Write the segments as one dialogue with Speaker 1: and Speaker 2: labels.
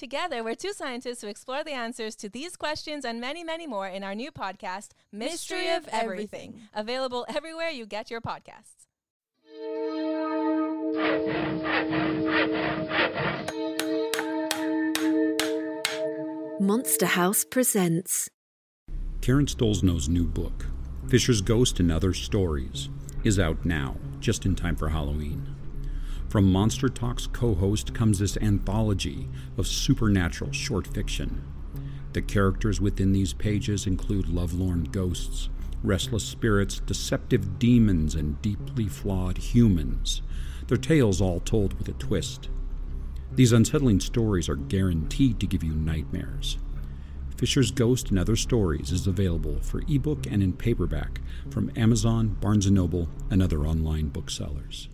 Speaker 1: Together, we're two scientists who explore the answers to these questions and many, many more in our new podcast, Mystery,
Speaker 2: Mystery
Speaker 1: of
Speaker 2: of
Speaker 1: Everything,
Speaker 2: Everything.
Speaker 1: available everywhere you get your podcasts.
Speaker 3: Monster House presents
Speaker 4: Karen Stollznow's new book, Fisher's Ghost and Other Stories, is out now, just in time for Halloween. From Monster Talks co host comes this anthology of supernatural short fiction. The characters within these pages include lovelorn ghosts, restless spirits, deceptive demons, and deeply flawed humans, their tales all told with a twist. These unsettling stories are guaranteed to give you nightmares. Fisher's Ghost and Other Stories is available for ebook and in paperback from Amazon, Barnes & Noble, and other online booksellers.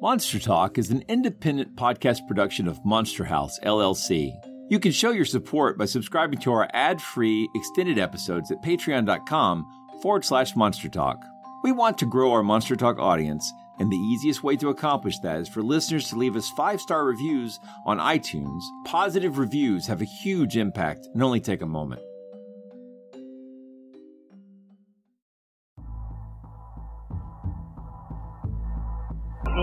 Speaker 5: Monster Talk is an independent podcast production of Monster House, LLC. You can show your support by subscribing to our ad free extended episodes at patreon.com forward slash monster talk. We want to grow our Monster Talk audience, and the easiest way to accomplish that is for listeners to leave us five star reviews on iTunes. Positive reviews have a huge impact and only take a moment.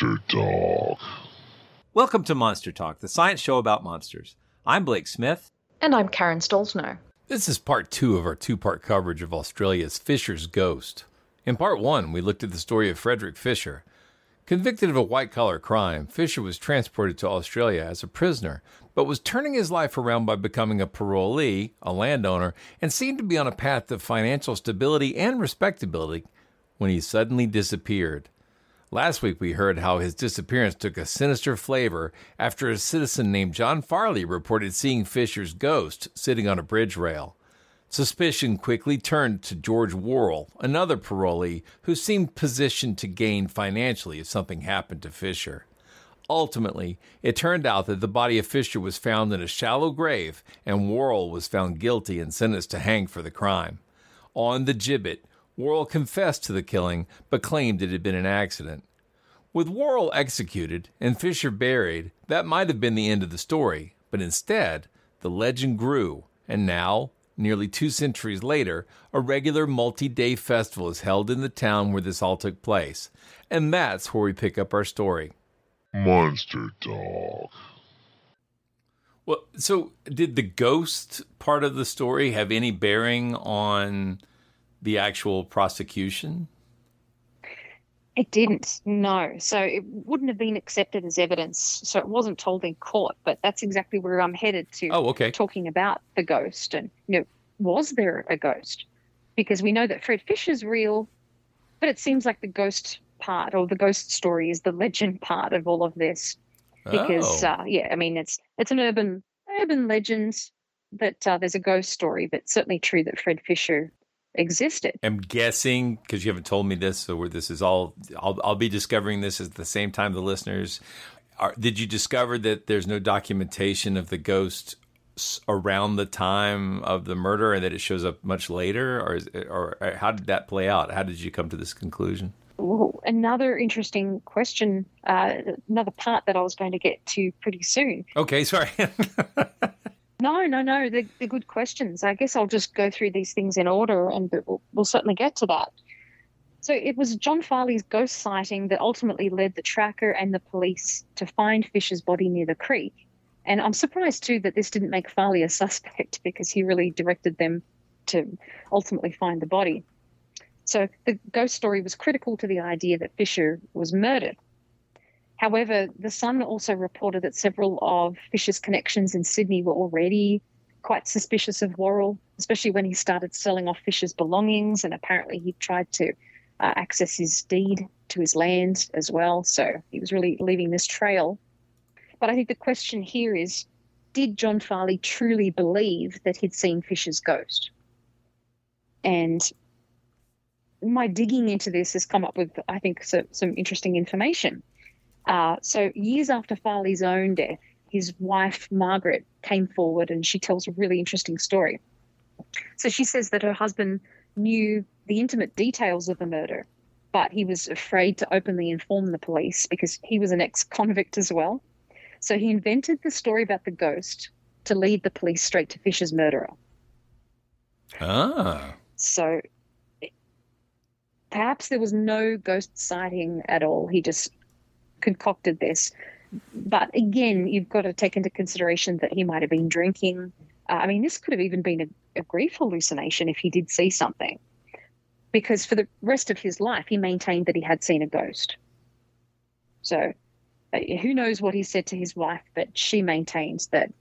Speaker 6: Monster Talk.
Speaker 5: Welcome to Monster Talk, the science show about monsters. I'm Blake Smith.
Speaker 7: And I'm Karen Stollznow.
Speaker 8: This is part two of our two part coverage of Australia's Fisher's Ghost. In part one, we looked at the story of Frederick Fisher. Convicted of a white collar crime, Fisher was transported to Australia as a prisoner, but was turning his life around by becoming a parolee, a landowner, and seemed to be on a path of financial stability and respectability when he suddenly disappeared. Last week, we heard how his disappearance took a sinister flavor after a citizen named John Farley reported seeing Fisher's ghost sitting on a bridge rail. Suspicion quickly turned to George Worrell, another parolee who seemed positioned to gain financially if something happened to Fisher. Ultimately, it turned out that the body of Fisher was found in a shallow grave, and Worrell was found guilty and sentenced to hang for the crime. On the gibbet, Worrell confessed to the killing, but claimed it had been an accident. With Worrell executed and Fisher buried, that might have been the end of the story, but instead, the legend grew, and now, nearly two centuries later, a regular multi day festival is held in the town where this all took place. And that's where we pick up our story.
Speaker 6: Monster Talk.
Speaker 8: Well, so did the ghost part of the story have any bearing on the actual prosecution?
Speaker 7: It didn't, no. So it wouldn't have been accepted as evidence. So it wasn't told in court, but that's exactly where I'm headed to.
Speaker 8: Oh, okay.
Speaker 7: Talking about the ghost and, you know, was there a ghost? Because we know that Fred Fisher's real, but it seems like the ghost part or the ghost story is the legend part of all of this. because
Speaker 8: Oh.
Speaker 7: uh, yeah, I mean it's it's an urban urban legend that uh, there's a ghost story, but certainly true that Fred Fisher existed.
Speaker 8: I'm guessing because you haven't told me this, so where this is all, I'll, I'll be discovering this at the same time the listeners. Are, did you discover that there's no documentation of the ghost around the time of the murder, and that it shows up much later, or is, or, or how did that play out? How did you come to this conclusion?
Speaker 7: Ooh, another interesting question, uh, another part that I was going to get to pretty soon.
Speaker 8: Okay, sorry.
Speaker 7: No, no, no. They're, they're good questions. I guess I'll just go through these things in order and we'll, we'll certainly get to that. So it was John Farley's ghost sighting that ultimately led the tracker and the police to find Fisher's body near the creek. And I'm surprised too that this didn't make Farley a suspect because he really directed them to ultimately find the body. So the ghost story was critical to the idea that Fisher was murdered. However, the Sun also reported that several of Fisher's connections in Sydney were already quite suspicious of Worrell, especially when he started selling off Fisher's belongings, and apparently he tried to uh, access his deed to his land as well. So he was really leaving this trail. But I think the question here is did John Farley truly believe that he'd seen Fisher's ghost? And my digging into this has come up with, I think, so, some interesting information. Uh, so, years after Farley's own death, his wife, Margaret, came forward and she tells a really interesting story. So, she says that her husband knew the intimate details of the murder, but he was afraid to openly inform the police because he was an ex convict as well. So, he invented the story about the ghost to lead the police straight to Fisher's murderer.
Speaker 8: ah.
Speaker 7: So, perhaps there was no ghost sighting at all. He just concocted this. But again, you've got to take into consideration that he might have been drinking. Uh, I mean, this could have even been a, a grief hallucination if he did see something. Because for the rest of his life, he maintained that he had seen a ghost. So uh, who knows what he said to his wife, but she maintains that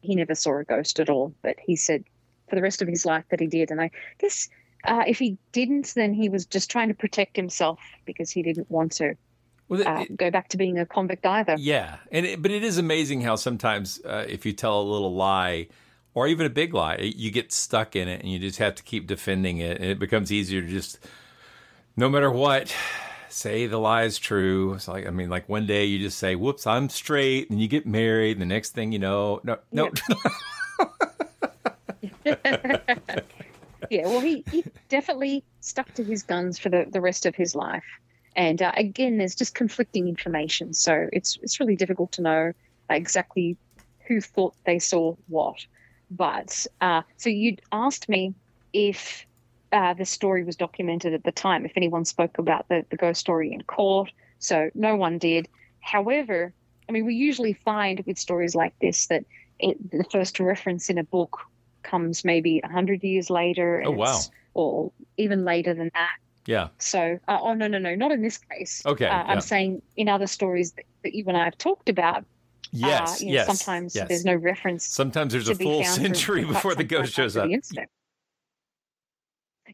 Speaker 7: he never saw a ghost at all. But he said for the rest of his life that he did. And I guess uh, if he didn't, then he was just trying to protect himself because he didn't want to
Speaker 8: Well, it-
Speaker 7: uh, go back to being a convict either.
Speaker 8: Yeah, and it, but it is amazing how sometimes uh, if you tell a little lie or even a big lie, you get stuck in it and you just have to keep defending it, and it becomes easier to just, no matter what, say the lie is true. It's like I mean, like one day you just say, "Whoops, I'm straight," and you get married, and the next thing you know, no, no,
Speaker 7: yeah, well, he, he definitely stuck to his guns for the, the rest of his life. And uh, again, there's just conflicting information. So it's, it's really difficult to know exactly who thought they saw what. But uh, so you'd asked me if uh, the story was documented at the time, if anyone spoke about the, the ghost story in court. So no one did. However, I mean, we usually find with stories like this that it, the first reference in a book comes maybe 100 years later.
Speaker 8: Oh, wow.
Speaker 7: Or even later than that.
Speaker 8: Yeah,
Speaker 7: So, uh, oh, no, no, no, not in this case.
Speaker 8: Okay,
Speaker 7: Uh. I'm saying in other stories that, that you and I have talked about.
Speaker 8: yes,
Speaker 7: uh, you know,
Speaker 8: yes.
Speaker 7: Sometimes
Speaker 8: yes.
Speaker 7: there's no reference.
Speaker 8: Sometimes there's a full century
Speaker 7: for
Speaker 8: before the ghost shows up.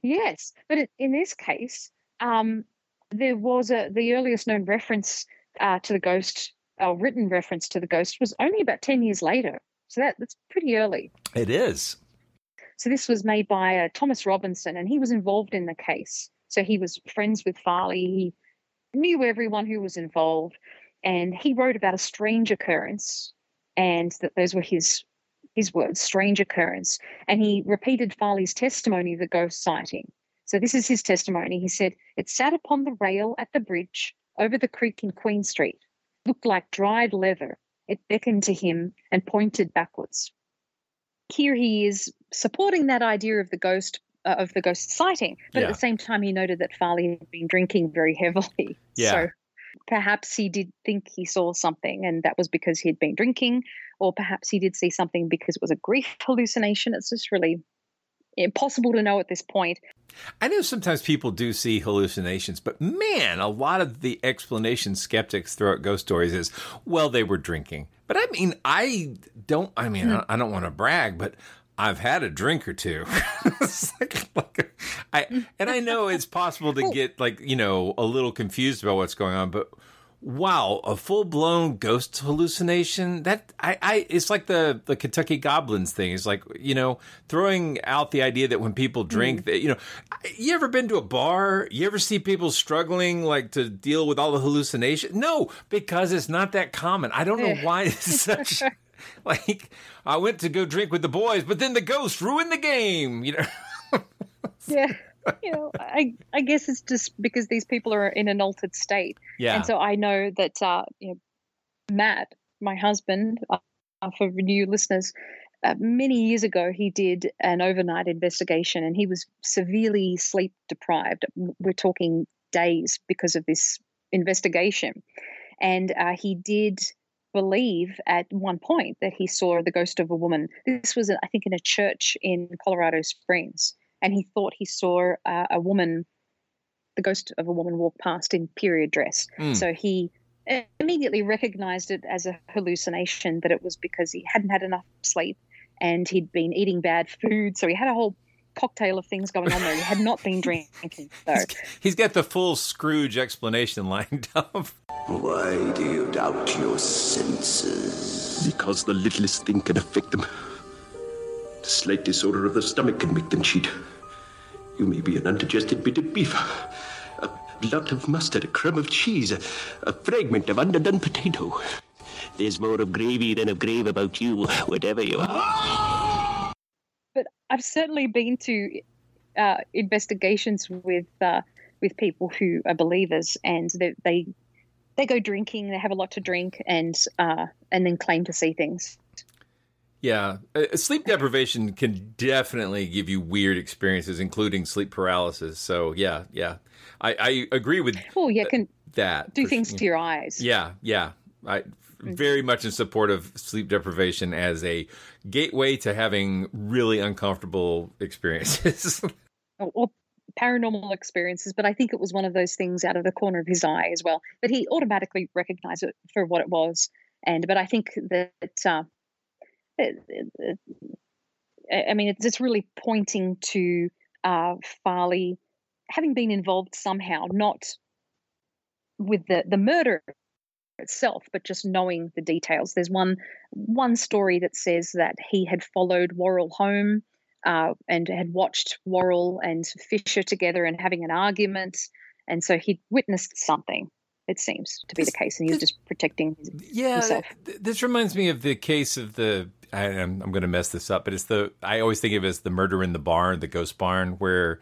Speaker 7: Yes, but in- in this case, um, there was a the earliest known reference uh, to the ghost, or written reference to the ghost, was only about ten years later. So that that's pretty early.
Speaker 8: It is.
Speaker 7: So this was made by uh, Thomas Robinson, and he was involved in the case. So he was friends with Farley. He knew everyone who was involved, and he wrote about a strange occurrence, and that those were his his words, strange occurrence. And he repeated Farley's testimony of the ghost sighting. So this is his testimony. He said, It sat upon the rail at the bridge over the creek in Queen Street, looked like dried leather. It beckoned to him and pointed backwards. Here he is supporting that idea of the ghost uh, of the ghost sighting, but
Speaker 8: Yeah.
Speaker 7: at the same time he noted that Farley had been drinking very heavily.
Speaker 8: Yeah.
Speaker 7: So perhaps he did think he saw something and that was because he had been drinking or perhaps he did see something because it was a grief hallucination it's just really impossible to know at this point
Speaker 8: I know sometimes people do see hallucinations, but man, a lot of the explanation skeptics throw out ghost stories is, well, they were drinking. But I mean, I don't, I mean, I, I don't want to brag, but I've had a drink or two. Like- like, I, and I know it's possible to get like, you know, a little confused about what's going on, but wow, a full blown ghost hallucination. That I, I, it's like the the Kentucky Goblins thing. It's like you know throwing out the idea that when people drink, mm. that you know, you ever been to a bar? You ever see people struggling like to deal with all the hallucination? No, because it's not that common. I don't know why it's such. like I went to go drink with the boys, but then the ghost ruined the game. You know.
Speaker 7: yeah you know, I I guess it's just because these people are in an altered state.
Speaker 8: Yeah.
Speaker 7: And so I know that uh, you know, Matt, my husband, uh, for new listeners, uh, many years ago he did an overnight investigation, and he was severely sleep deprived. We're talking days because of this investigation, and uh, he did believe at one point that he saw the ghost of a woman. This was, I think, in a church in Colorado Springs and he thought he saw uh, a woman, the ghost of a woman, walk past in period dress. Mm. So he immediately recognized it as a hallucination that it was because he hadn't had enough sleep and he'd been eating bad food. So he had a whole cocktail of things going on there. He had not been drinking. So.
Speaker 8: he's got the full Scrooge explanation lined up.
Speaker 3: Why do you doubt your senses?
Speaker 9: Because the littlest thing can affect them. The slight disorder of the stomach can make them cheat. You may be an undigested bit of beef, a lot of mustard, a crumb of cheese, a, a fragment of underdone potato.
Speaker 3: There's more of gravy than of grave about you, whatever you are.
Speaker 7: I've certainly been to uh, investigations with uh, with people who are believers, and they, they they go drinking, they have a lot to drink, and uh, and then claim to see things.
Speaker 8: Yeah, sleep deprivation can definitely give you weird experiences, including sleep paralysis. So yeah, yeah, I, I agree with.
Speaker 7: Oh yeah, can
Speaker 8: that
Speaker 7: do things to your eyes.
Speaker 8: Yeah, yeah, I very much in support of sleep deprivation as a gateway to having really uncomfortable experiences.
Speaker 7: or, or paranormal experiences, but I think it was one of those things out of the corner of his eye as well. But he automatically recognized it for what it was, and but I think that. Uh, it, it, I mean, it's really pointing to uh, Farley having been involved somehow, not with the the murder itself, but just knowing the details. There's one one story that says that he had followed Worrell home uh, and had watched Worrell and Fisher together and having an argument, and so he'd witnessed something. It seems to be this, the case, and he was just protecting
Speaker 8: yeah,
Speaker 7: himself.
Speaker 8: This reminds me of the case of the I, am I'm going to mess this up, but it's the I always think of it as the murder in the barn, the ghost barn, where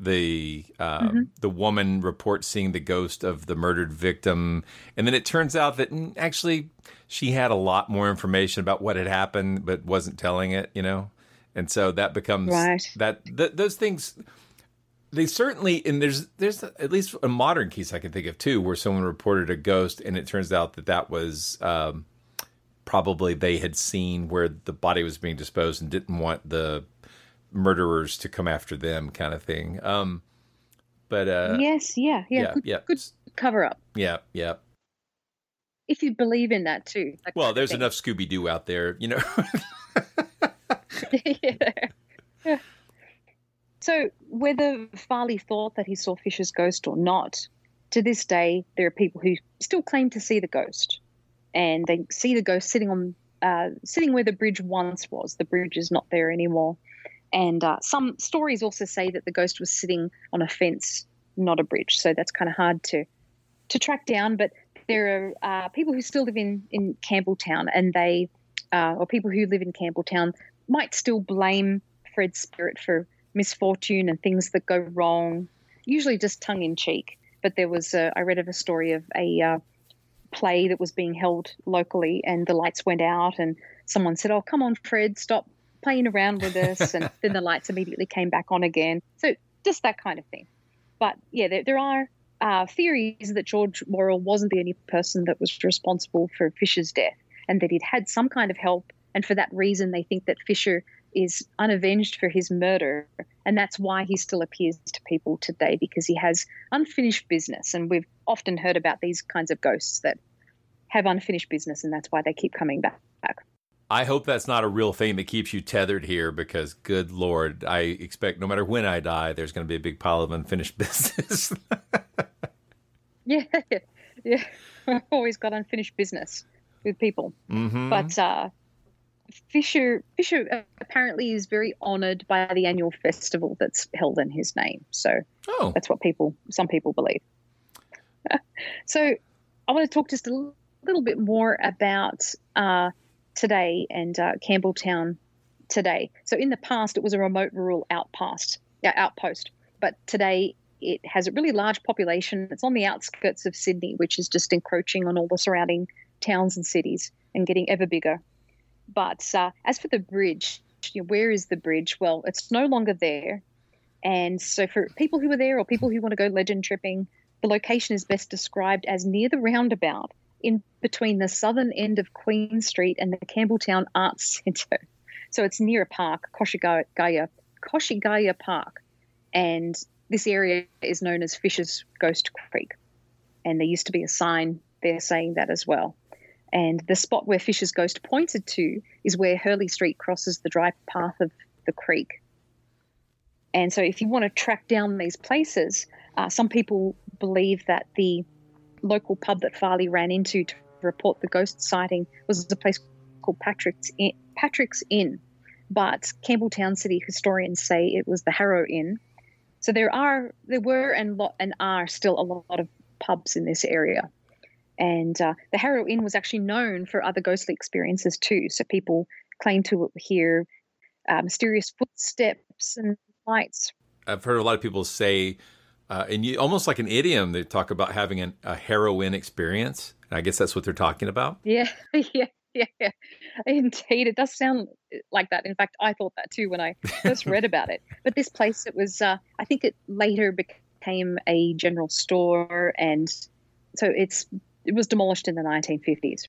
Speaker 8: the uh, mm-hmm. the woman reports seeing the ghost of the murdered victim, and then it turns out that mm, actually she had a lot more information about what had happened, but wasn't telling it. You know, and so that becomes
Speaker 7: right.
Speaker 8: that th- those things. They certainly, and there's there's at least a modern case I can think of too, where someone reported a ghost, and it turns out that that was um, probably they had seen where the body was being disposed and didn't want the murderers to come after them, kind of thing. Um, but uh,
Speaker 7: yes, yeah, yeah, yeah, good,
Speaker 8: yeah.
Speaker 7: good cover up.
Speaker 8: Yeah, yeah.
Speaker 7: If you believe in that too.
Speaker 8: That well, there's enough Scooby Doo out there, you know.
Speaker 7: yeah. yeah. So, whether Farley thought that he saw Fisher's ghost or not, to this day, there are people who still claim to see the ghost and they see the ghost sitting on uh, sitting where the bridge once was. The bridge is not there anymore. And uh, some stories also say that the ghost was sitting on a fence, not a bridge. So that's kind of hard to to track down. But there are uh, people who still live in in Campbelltown, and they uh, or people who live in Campbelltown might still blame Fred's spirit for misfortune and things that go wrong. Usually just tongue in cheek. But there was a, I read of a story of a uh, play that was being held locally and the lights went out and someone said, Oh, come on, Fred, stop playing around with us. and then the lights immediately came back on again. So just that kind of thing. But yeah, there, there are uh, theories that George Worrell wasn't the only person that was responsible for Fisher's death and that he'd had some kind of help. And for that reason, they think that Fisher is unavenged for his murder. And that's why he still appears to people today because he has unfinished business. And we've often heard about these kinds of ghosts that have unfinished business, and that's why they keep coming back.
Speaker 8: I hope that's not a real thing that keeps you tethered here because, good Lord, I expect no matter when I die, there's going to be a big pile of unfinished business.
Speaker 7: yeah, yeah. I've always got unfinished business with people.
Speaker 8: Mm-hmm.
Speaker 7: But uh, Fisher Fisher apparently is very honoured by the annual festival that's held in his name. So
Speaker 8: oh.
Speaker 7: that's what people some people believe. so I want to talk just a little bit more about uh, today and uh, Campbelltown today. So in the past, it was a remote rural outpost, yeah, outpost, but today it has a really large population. It's on the outskirts of Sydney, which is just encroaching on all the surrounding towns and cities and getting ever bigger. But uh, as for the bridge, you know, where is the bridge? Well, it's no longer there. And so for people who are there or people who want to go legend tripping, the location is best described as near the roundabout in between the southern end of Queen Street and the Campbelltown Arts Centre. So it's near a park, Koshigaya, Koshigaya Park. And this area is known as Fisher's Ghost Creek. And there used to be a sign there saying that as well. And the spot where Fisher's Ghost pointed to is where Hurley Street crosses the dry path of the creek. And so, if you want to track down these places, uh, some people believe that the local pub that Farley ran into to report the ghost sighting was a place called Patrick's Inn, Patrick's Inn. But Campbelltown City historians say it was the Harrow Inn. So there are, there were, and lot and are still a lot of pubs in this area. And uh, the Harrow Inn was actually known for other ghostly experiences too. So people claim to hear uh, mysterious footsteps and lights.
Speaker 8: I've heard a lot of people say, uh, and you, almost like an idiom, they talk about having an, a heroin experience. And I guess that's what they're talking about.
Speaker 7: Yeah, yeah, yeah, yeah. Indeed, it does sound like that. In fact, I thought that too when I first read about it. But this place, it was, uh, I think it later became a general store. And so it's it was demolished in the 1950s.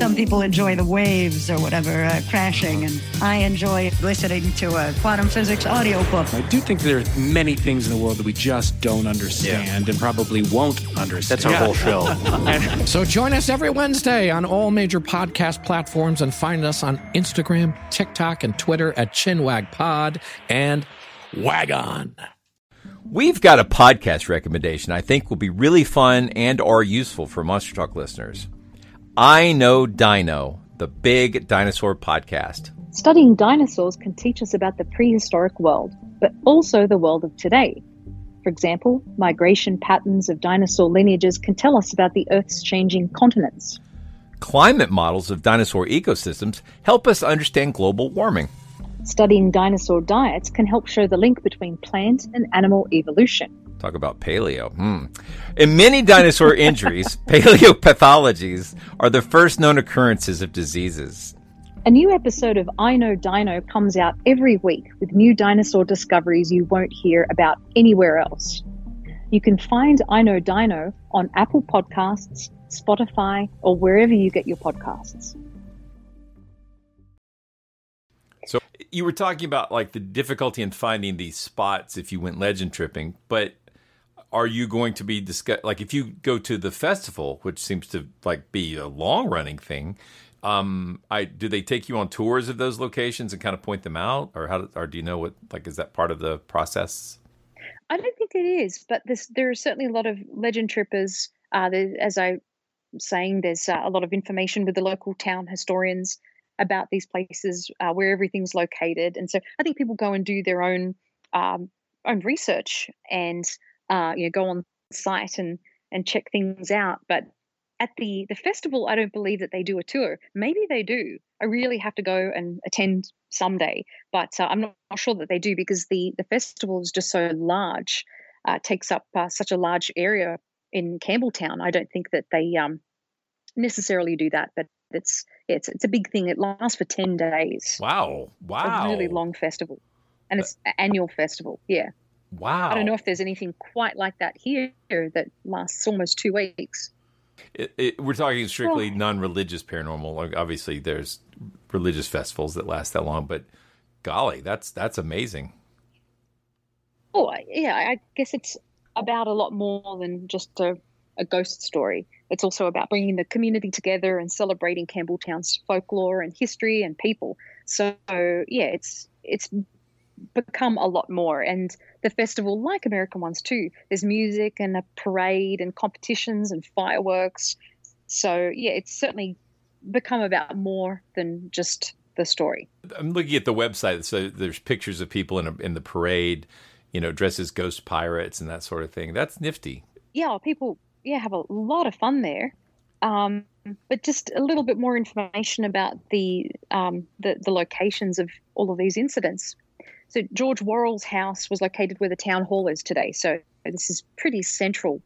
Speaker 10: Some people enjoy the waves or whatever uh, crashing, and I enjoy listening to a quantum physics audiobook.
Speaker 11: I do think there are many things in the world that we just don't understand yeah. and probably won't understand.
Speaker 12: That's our whole show.
Speaker 13: so join us every Wednesday on all major podcast platforms and find us on Instagram, TikTok, and Twitter at ChinwagPod and Wagon.
Speaker 8: We've got a podcast recommendation I think will be really fun and or useful for Monster Talk listeners. I Know Dino, the big dinosaur podcast.
Speaker 7: Studying dinosaurs can teach us about the prehistoric world, but also the world of today. For example, migration patterns of dinosaur lineages can tell us about the Earth's changing continents.
Speaker 8: Climate models of dinosaur ecosystems help us understand global warming.
Speaker 7: Studying dinosaur diets can help show the link between plant and animal evolution.
Speaker 8: Talk about paleo. Hmm. In many dinosaur injuries, paleopathologies are the first known occurrences of diseases.
Speaker 7: A new episode of I Know Dino comes out every week with new dinosaur discoveries you won't hear about anywhere else. You can find I Know Dino on Apple Podcasts, Spotify, or wherever you get your podcasts.
Speaker 8: So you were talking about like the difficulty in finding these spots if you went legend tripping, but are you going to be discuss like if you go to the festival, which seems to like be a long running thing? Um, I do they take you on tours of those locations and kind of point them out, or how? Or do you know what like is that part of the process?
Speaker 7: I don't think it is, but there are certainly a lot of legend trippers. Uh, as I saying, there's uh, a lot of information with the local town historians about these places uh, where everything's located, and so I think people go and do their own um, own research and uh, you know go on site and and check things out. But at the the festival, I don't believe that they do a tour. Maybe they do. I really have to go and attend someday, but uh, I'm not, not, sure that they do because the the festival is just so large, uh, takes up uh, such a large area in Campbelltown. I don't think that they um, necessarily do that, but it's it's it's a big thing. It lasts for ten days.
Speaker 8: Wow! Wow!
Speaker 7: It's A really long festival. and it's an annual festival. Yeah.
Speaker 8: Wow.
Speaker 7: I don't know if there's anything quite like that here that lasts almost two weeks.
Speaker 8: It, it, we're talking strictly oh. non-religious paranormal. Like, obviously, there's religious festivals that last that long, but golly, that's that's amazing.
Speaker 7: Oh, yeah. I guess it's about a lot more than just a, a ghost story. It's also about bringing the community together and celebrating Campbelltown's folklore and history and people. So yeah, it's it's become a lot more. And the festival, like American ones too, there's music and a parade and competitions and fireworks. So yeah, it's certainly become about more than just the story.
Speaker 8: I'm looking at the website, so there's pictures of people in a, in the parade, you know, dressed as ghost pirates and that sort of thing. That's nifty.
Speaker 7: yeah, people yeah have a lot of fun there. Um, but just a little bit more information about the, um, the the locations of all of these incidents. So George Worrell's house was located where the town hall is today. So this is pretty central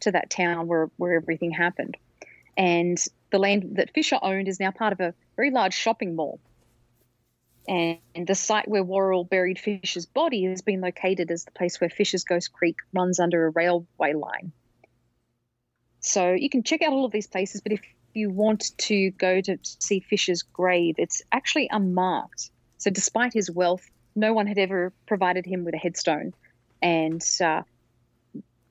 Speaker 7: to that town where where everything happened. And the land that Fisher owned is now part of a very large shopping mall. And the site where Worrell buried Fisher's body has been located as the place where Fisher's Ghost Creek runs under a railway line. So you can check out all of these places, but if you want to go to see Fisher's grave, it's actually unmarked. So despite his wealth, no one had ever provided him with a headstone. And uh,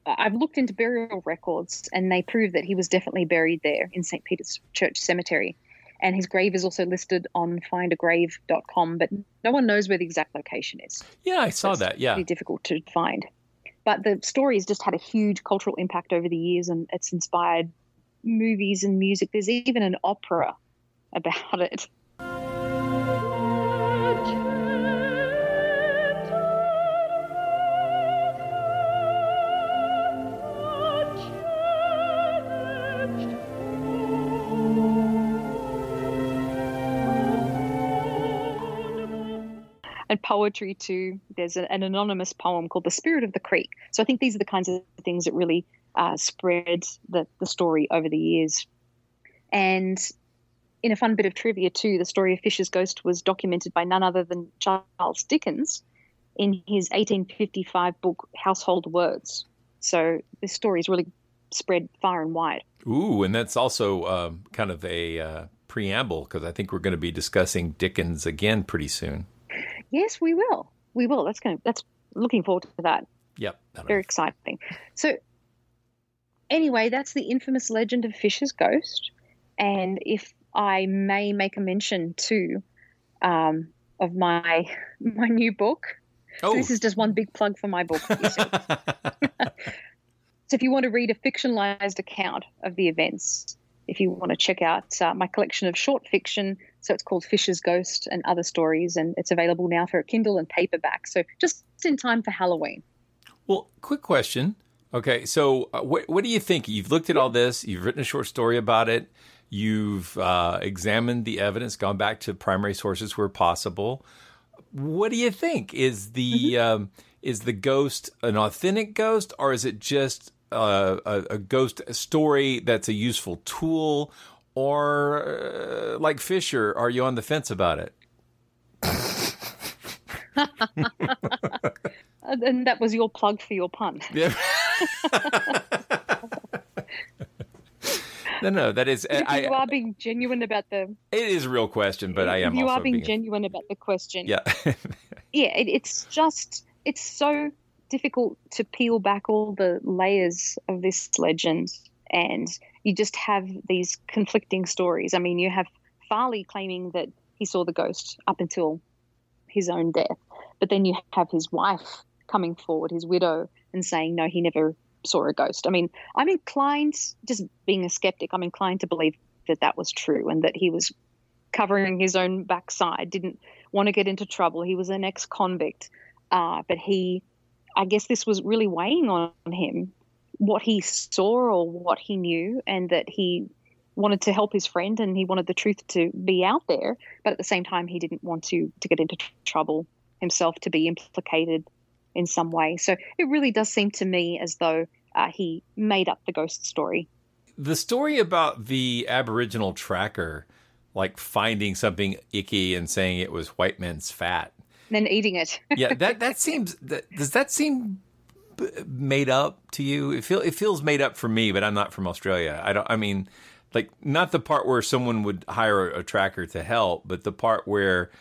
Speaker 7: I've looked into burial records, and they prove that he was definitely buried there in St. Peter's Church Cemetery. And his grave is also listed on findagrave.com, but no one knows where the exact location is.
Speaker 8: Yeah, I saw that. Yeah.
Speaker 7: Pretty difficult to find. But the story has just had a huge cultural impact over the years, and it's inspired movies and music. There's even an opera about it. And poetry too. There's an, an anonymous poem called "The Spirit of the Creek." So I think these are the kinds of things that really uh, spread the the story over the years. And in a fun bit of trivia too, the story of Fisher's ghost was documented by none other than Charles Dickens in his 1855 book Household Words. So this story is really spread far and wide.
Speaker 8: Ooh, and that's also um, kind of a uh, preamble because I think we're going to be discussing Dickens again pretty soon.
Speaker 7: Yes, we will. We will. That's going. To, that's looking forward to that.
Speaker 8: Yep.
Speaker 7: Very exciting. So, anyway, that's the infamous legend of Fisher's ghost. And if I may make a mention too um, of my my new book,
Speaker 8: Oh.
Speaker 7: so this is just one big plug for my book. so, if you want to read a fictionalized account of the events, if you want to check out uh, my collection of short fiction, so it's called Fisher's Ghost and Other Stories, and it's available now for Kindle and paperback. So just in time for Halloween.
Speaker 8: Well, quick question. Okay, so uh, what what do you think? You've looked at all this. You've written a short story about it. You've uh, examined the evidence, gone back to primary sources where possible. What do you think? Is the um, is the ghost an authentic ghost, or is it just uh, a, a ghost story that's a useful tool, or uh, like Fisher, are you on the fence about it?
Speaker 7: and that was your plug for your pun.
Speaker 8: Yeah. no, no, that is.
Speaker 7: If
Speaker 8: I,
Speaker 7: you are being genuine about the.
Speaker 8: it is a real question, but I am
Speaker 7: you
Speaker 8: also
Speaker 7: are being,
Speaker 8: being
Speaker 7: genuine about the question.
Speaker 8: Yeah.
Speaker 7: yeah, it, it's just it's so difficult to peel back all the layers of this legend, and you just have these conflicting stories. I mean, you have Farley claiming that he saw the ghost up until his own death, but then you have his wife coming forward, his widow, and saying no, he never saw a ghost. I mean, I'm inclined, just being a skeptic, I'm inclined to believe that that was true and that he was covering his own backside, didn't want to get into trouble. He was an ex convict, uh, but he, I guess this was really weighing on him what he saw or what he knew, and that he wanted to help his friend and he wanted the truth to be out there, but at the same time, he didn't want to to get into tr- trouble himself to be implicated in some way. So it really does seem to me as though uh, he made up the ghost story.
Speaker 8: the story about the Aboriginal tracker, like finding something icky and saying it was white men's fat.
Speaker 7: and then eating it.
Speaker 8: yeah, that that seems. That, does that seem made up to you? It feel it feels made up for me, but I'm not from Australia. I don't. I mean, like not the part where someone would hire a, a tracker to help, but the part where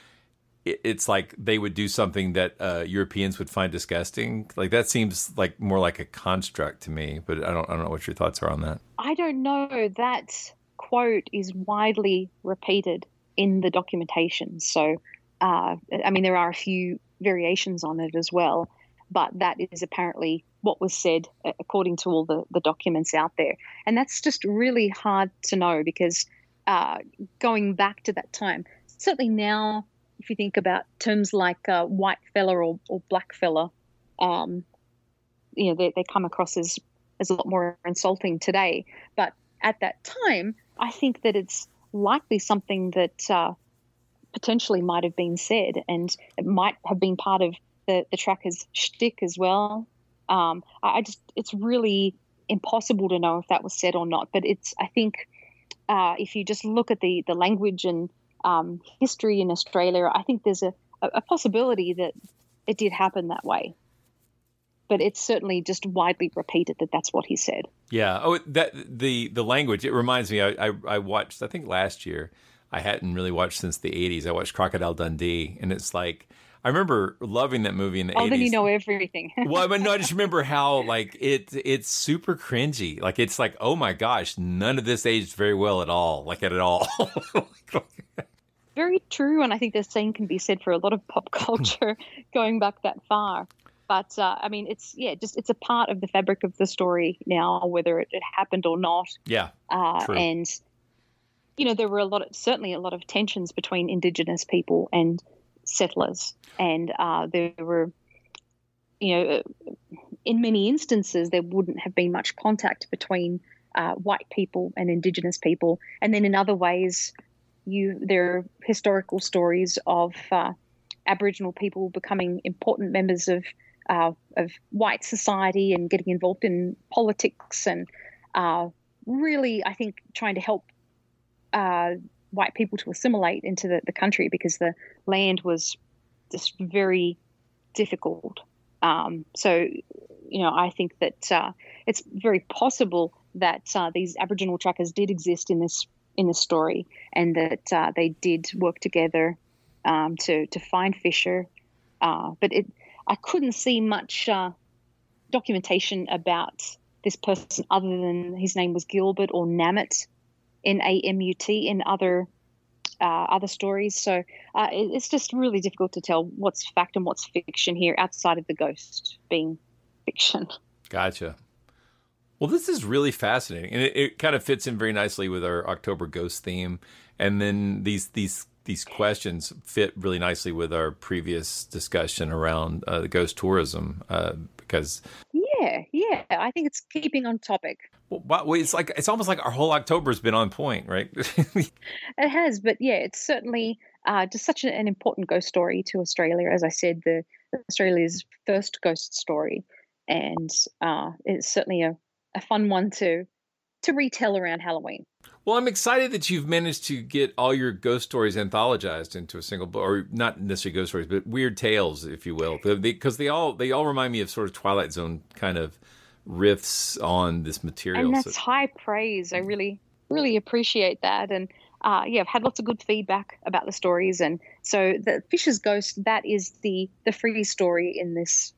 Speaker 8: it, it's like they would do something that uh, Europeans would find disgusting. Like that seems like more like a construct to me. But I don't. I don't know what your thoughts are on that.
Speaker 7: I don't know. That quote is widely repeated in the documentation. So, uh, I mean, there are a few variations on it as well, but that is apparently what was said uh, according to all the, the documents out there. And that's just really hard to know because uh, going back to that time, certainly now, if you think about terms like uh, white fella or, or black fella, um, you know, they, they come across as, as a lot more insulting today. But at that time, I think that it's likely something that uh, potentially might have been said, and it might have been part of the the tracker's shtick as well. Um, I, I just it's really impossible to know if that was said or not. But it's I think uh, if you just look at the the language and um, history in Australia, I think there's a, a possibility that it did happen that way. But it's certainly just widely repeated that that's what he said.
Speaker 8: Yeah. Oh, that the the language. It reminds me. I I, I watched. I think last year. I hadn't really watched since the '80s. I watched Crocodile Dundee, and it's like I remember loving that movie in the
Speaker 7: oh,
Speaker 8: 80s.
Speaker 7: then you know everything.
Speaker 8: well, but no, I just remember how like it it's super cringy. Like it's like, oh my gosh, none of this aged very well at all. Like at all.
Speaker 7: Very true, and I think the same can be said for a lot of pop culture going back that far. But uh, I mean, it's yeah, just it's a part of the fabric of the story now, whether it, it happened or not.
Speaker 8: yeah.
Speaker 7: Uh,
Speaker 8: true.
Speaker 7: and you know, there were a lot of certainly a lot of tensions between Indigenous people and settlers, and uh, there were, you know, in many instances there wouldn't have been much contact between uh, white people and Indigenous people, and then in other ways, you there are historical stories of uh, Aboriginal people becoming important members of uh, of white society and getting involved in politics and uh, really, I think, trying to help uh, white people to assimilate into the, the country because the land was just very difficult. Um, so, you know, I think that uh, it's very possible that uh, these Aboriginal trackers did exist in this in this story, and that uh, they did work together um, to to find Fisher. Uh, but it, I couldn't see much uh, documentation about this person other than his name was Gilbert or Namut, N A M U T, in other uh, other stories. So uh, it's just really difficult to tell what's fact and what's fiction here, outside of the ghost being fiction.
Speaker 8: Gotcha. Well, this is really fascinating, and it, it kind of fits in very nicely with our October ghost theme. And then these these these questions fit really nicely with our previous discussion around uh, the ghost tourism, uh, because
Speaker 7: Yeah, yeah, yeah. I think it's keeping on topic.
Speaker 8: well, it's like it's almost like our whole October's been on point, right?
Speaker 7: It has, but yeah, it's certainly uh, just such an, an important ghost story to Australia. As I said, the Australia's first ghost story, and uh, it's certainly a, a fun one to to retell around Halloween.
Speaker 8: Well, I'm excited that you've managed to get all your ghost stories anthologized into a single book, or not necessarily ghost stories, but weird tales, if you will, because they, all they all remind me of sort of Twilight Zone kind of riffs on this material.
Speaker 7: And that's
Speaker 8: So-
Speaker 7: high praise. I really, really appreciate that. And uh, yeah, I've had lots of good feedback about the stories. And so the Fisher's Ghost, that is the the free story in this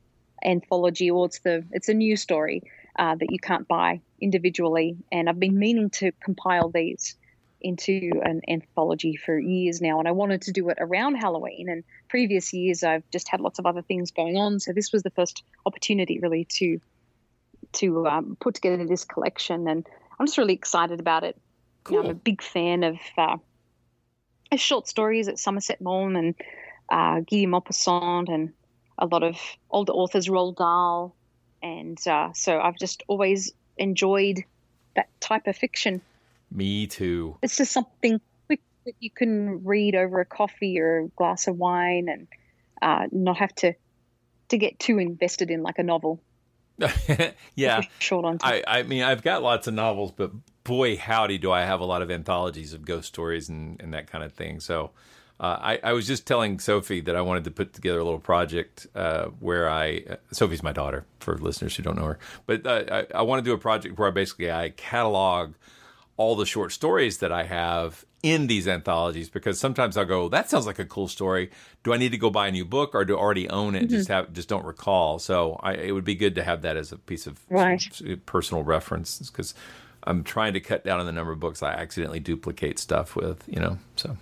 Speaker 7: anthology, or it's the it's a new story uh, that you can't buy individually. And I've been meaning to compile these into an anthology for years now, and I wanted to do it around Halloween. And previous years, I've just had lots of other things going on, so this was the first opportunity really to to um, put together this collection, and I'm just really excited about it. You know, I'm a big fan of uh, short stories at Somerset Maugham and uh, Guy de Maupassant and a lot of older authors, Roald Dahl, and uh, so I've just always enjoyed that type of fiction.
Speaker 8: Me too.
Speaker 7: It's just something quick that you can read over a coffee or a glass of wine and uh, not have to to get too invested in like a novel.
Speaker 8: yeah.
Speaker 7: Short on
Speaker 8: I, I mean, I've got lots of novels, but boy, howdy, do I have a lot of anthologies of ghost stories and, and that kind of thing. So Uh, I, I was just telling Sophie that I wanted to put together a little project uh, where I uh, Sophie's my daughter for listeners who don't know her, but uh, I, I want to do a project where I basically I catalog all the short stories that I have in these anthologies because sometimes I'll go that sounds like a cool story. Do I need to go buy a new book or do I already own it?
Speaker 7: Mhm.
Speaker 8: Just have just don't recall. So I, it would be good to have that as a piece of
Speaker 7: Right.
Speaker 8: personal reference because I'm trying to cut down on the number of books I accidentally duplicate stuff with. You know, so.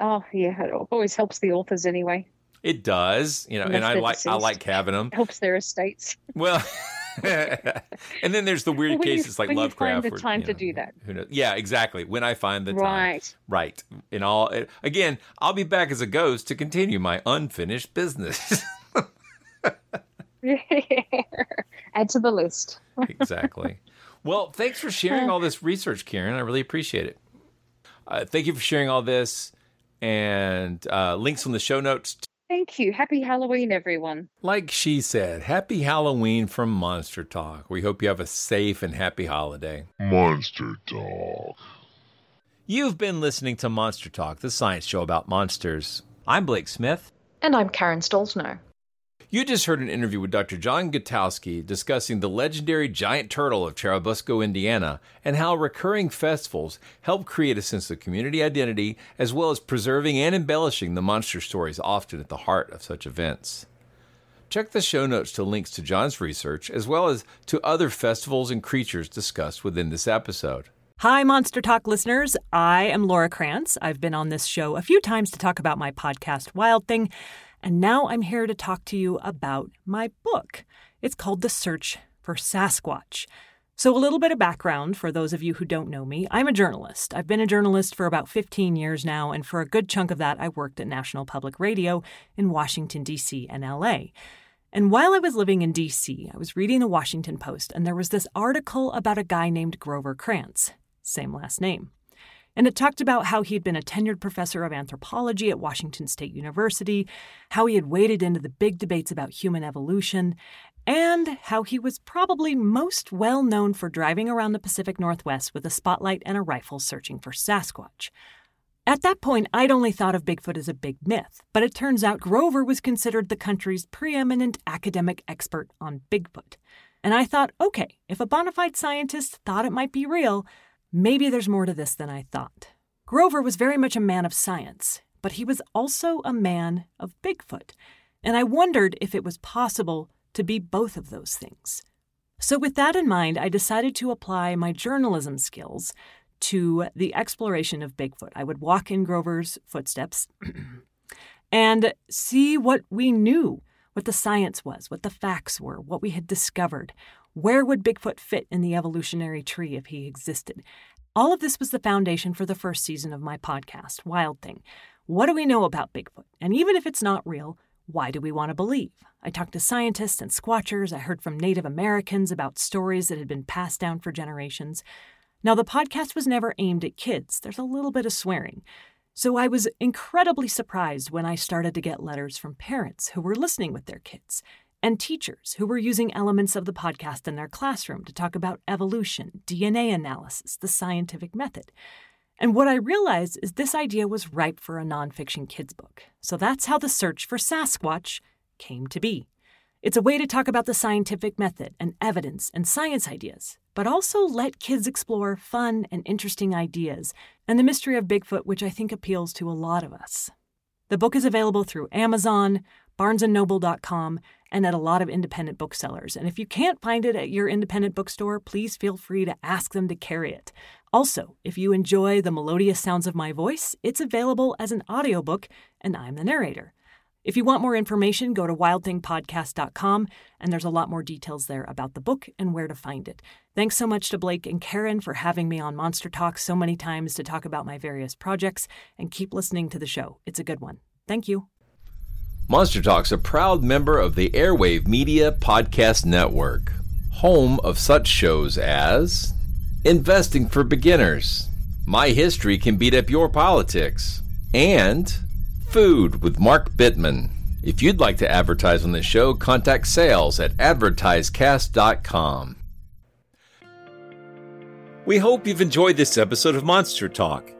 Speaker 7: Oh yeah, it always helps the authors anyway.
Speaker 8: It does, you know,
Speaker 7: Unless
Speaker 8: and I like I like having them.
Speaker 7: Helps their estates.
Speaker 8: Well, and then there's the weird
Speaker 7: When you-
Speaker 8: cases like
Speaker 7: when you
Speaker 8: Lovecraft.
Speaker 7: find the time to
Speaker 8: know,
Speaker 7: do that.
Speaker 8: Who knows? Yeah, exactly. When I find the right. time,
Speaker 7: Right.
Speaker 8: right. In all, again, I'll be back as a ghost to continue my unfinished business.
Speaker 7: Add to the list.
Speaker 8: exactly. Well, thanks for sharing all this research, Karen. I really appreciate it. Uh, thank you for sharing all this, and uh, links on the show notes.
Speaker 7: Thank you. Happy Halloween, everyone.
Speaker 8: Like she said, happy Halloween from Monster Talk. We hope you have a safe and happy holiday.
Speaker 6: Monster Talk.
Speaker 8: You've been listening to Monster Talk, the science show about monsters. I'm Blake Smith.
Speaker 14: And I'm Karen Stollznow.
Speaker 8: You just heard an interview with Dr. John Gutowski discussing the legendary giant turtle of Churubusco, Indiana, and how recurring festivals help create a sense of community identity as well as preserving and embellishing the monster stories often at the heart of such events. Check the show notes to links to John's research as well as to other festivals and creatures discussed within this episode.
Speaker 15: Hi, Monster Talk listeners. I am Laura Krantz. I've been on this show a few times to talk about my podcast, Wild Thing, and now I'm here to talk to you about my book. It's called The Search for Sasquatch. So, a little bit of background for those of you who don't know me. I'm a journalist. I've been a journalist for about 15 years now, and for a good chunk of that, I worked at National Public Radio in Washington, D.C. and L.A. And while I was living in DC, I was reading the Washington Post, and there was this article about a guy named Grover Krantz, same last name. And it talked about how he had been a tenured professor of anthropology at Washington State University, how he had waded into the big debates about human evolution, and how he was probably most well known for driving around the Pacific Northwest with a spotlight and a rifle searching for Sasquatch. At that point, I'd only thought of Bigfoot as a big myth, but it turns out Grover was considered the country's preeminent academic expert on Bigfoot. And I thought, okay, if a bona fide scientist thought it might be real, maybe there's more to this than I thought. Grover was very much a man of science, but he was also a man of Bigfoot. And I wondered if it was possible to be both of those things. So, with that in mind, I decided to apply my journalism skills to the exploration of Bigfoot. I would walk in Grover's footsteps and see what we knew, what the science was, what the facts were, what we had discovered. Where would Bigfoot fit in the evolutionary tree if he existed? All of this was the foundation for the first season of my podcast, Wild Thing. What do we know about Bigfoot? And even if it's not real, why do we want to believe? I talked to scientists and squatchers. I heard from Native Americans about stories that had been passed down for generations. Now, the podcast was never aimed at kids, there's a little bit of swearing. So I was incredibly surprised when I started to get letters from parents who were listening with their kids and teachers who were using elements of the podcast in their classroom to talk about evolution, DNA analysis, the scientific method. And what I realized is this idea was ripe for a nonfiction kids book. So that's how the search for Sasquatch came to be. It's a way to talk about the scientific method and evidence and science ideas, but also let kids explore fun and interesting ideas and the mystery of Bigfoot, which I think appeals to a lot of us. The book is available through Amazon, barnesandnoble.com, and at a lot of independent booksellers. And if you can't find it at your independent bookstore, please feel free to ask them to carry it. Also, if you enjoy the melodious sounds of my voice, it's available as an audiobook, and I'm the narrator. If you want more information, go to wildthingpodcast.com, and there's a lot more details there about the book and where to find it. Thanks so much to Blake and Karen for having me on Monster Talk so many times to talk about my various projects, and keep listening to the show. It's a good one. Thank you.
Speaker 8: Monster Talk's a proud member of the Airwave Media Podcast Network, home of such shows as Investing for Beginners, My History Can Beat Up Your Politics, and Food with Mark Bittman. If you'd like to advertise on this show, contact sales at advertisecast.com. We hope you've enjoyed this episode of Monster Talk.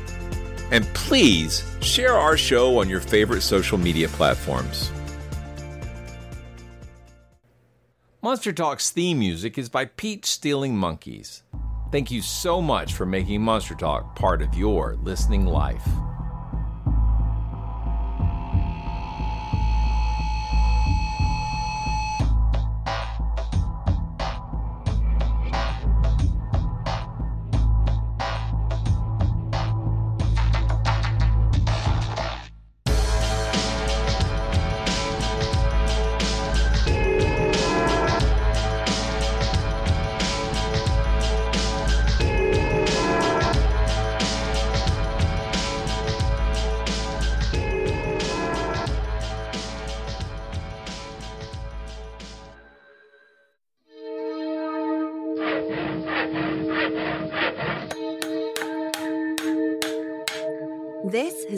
Speaker 8: And please share our show on your favorite social media platforms. Monster Talk's theme music is by Peach Stealing Monkeys. Thank you so much for making Monster Talk part of your listening life.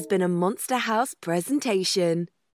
Speaker 14: Has been a Monster House presentation.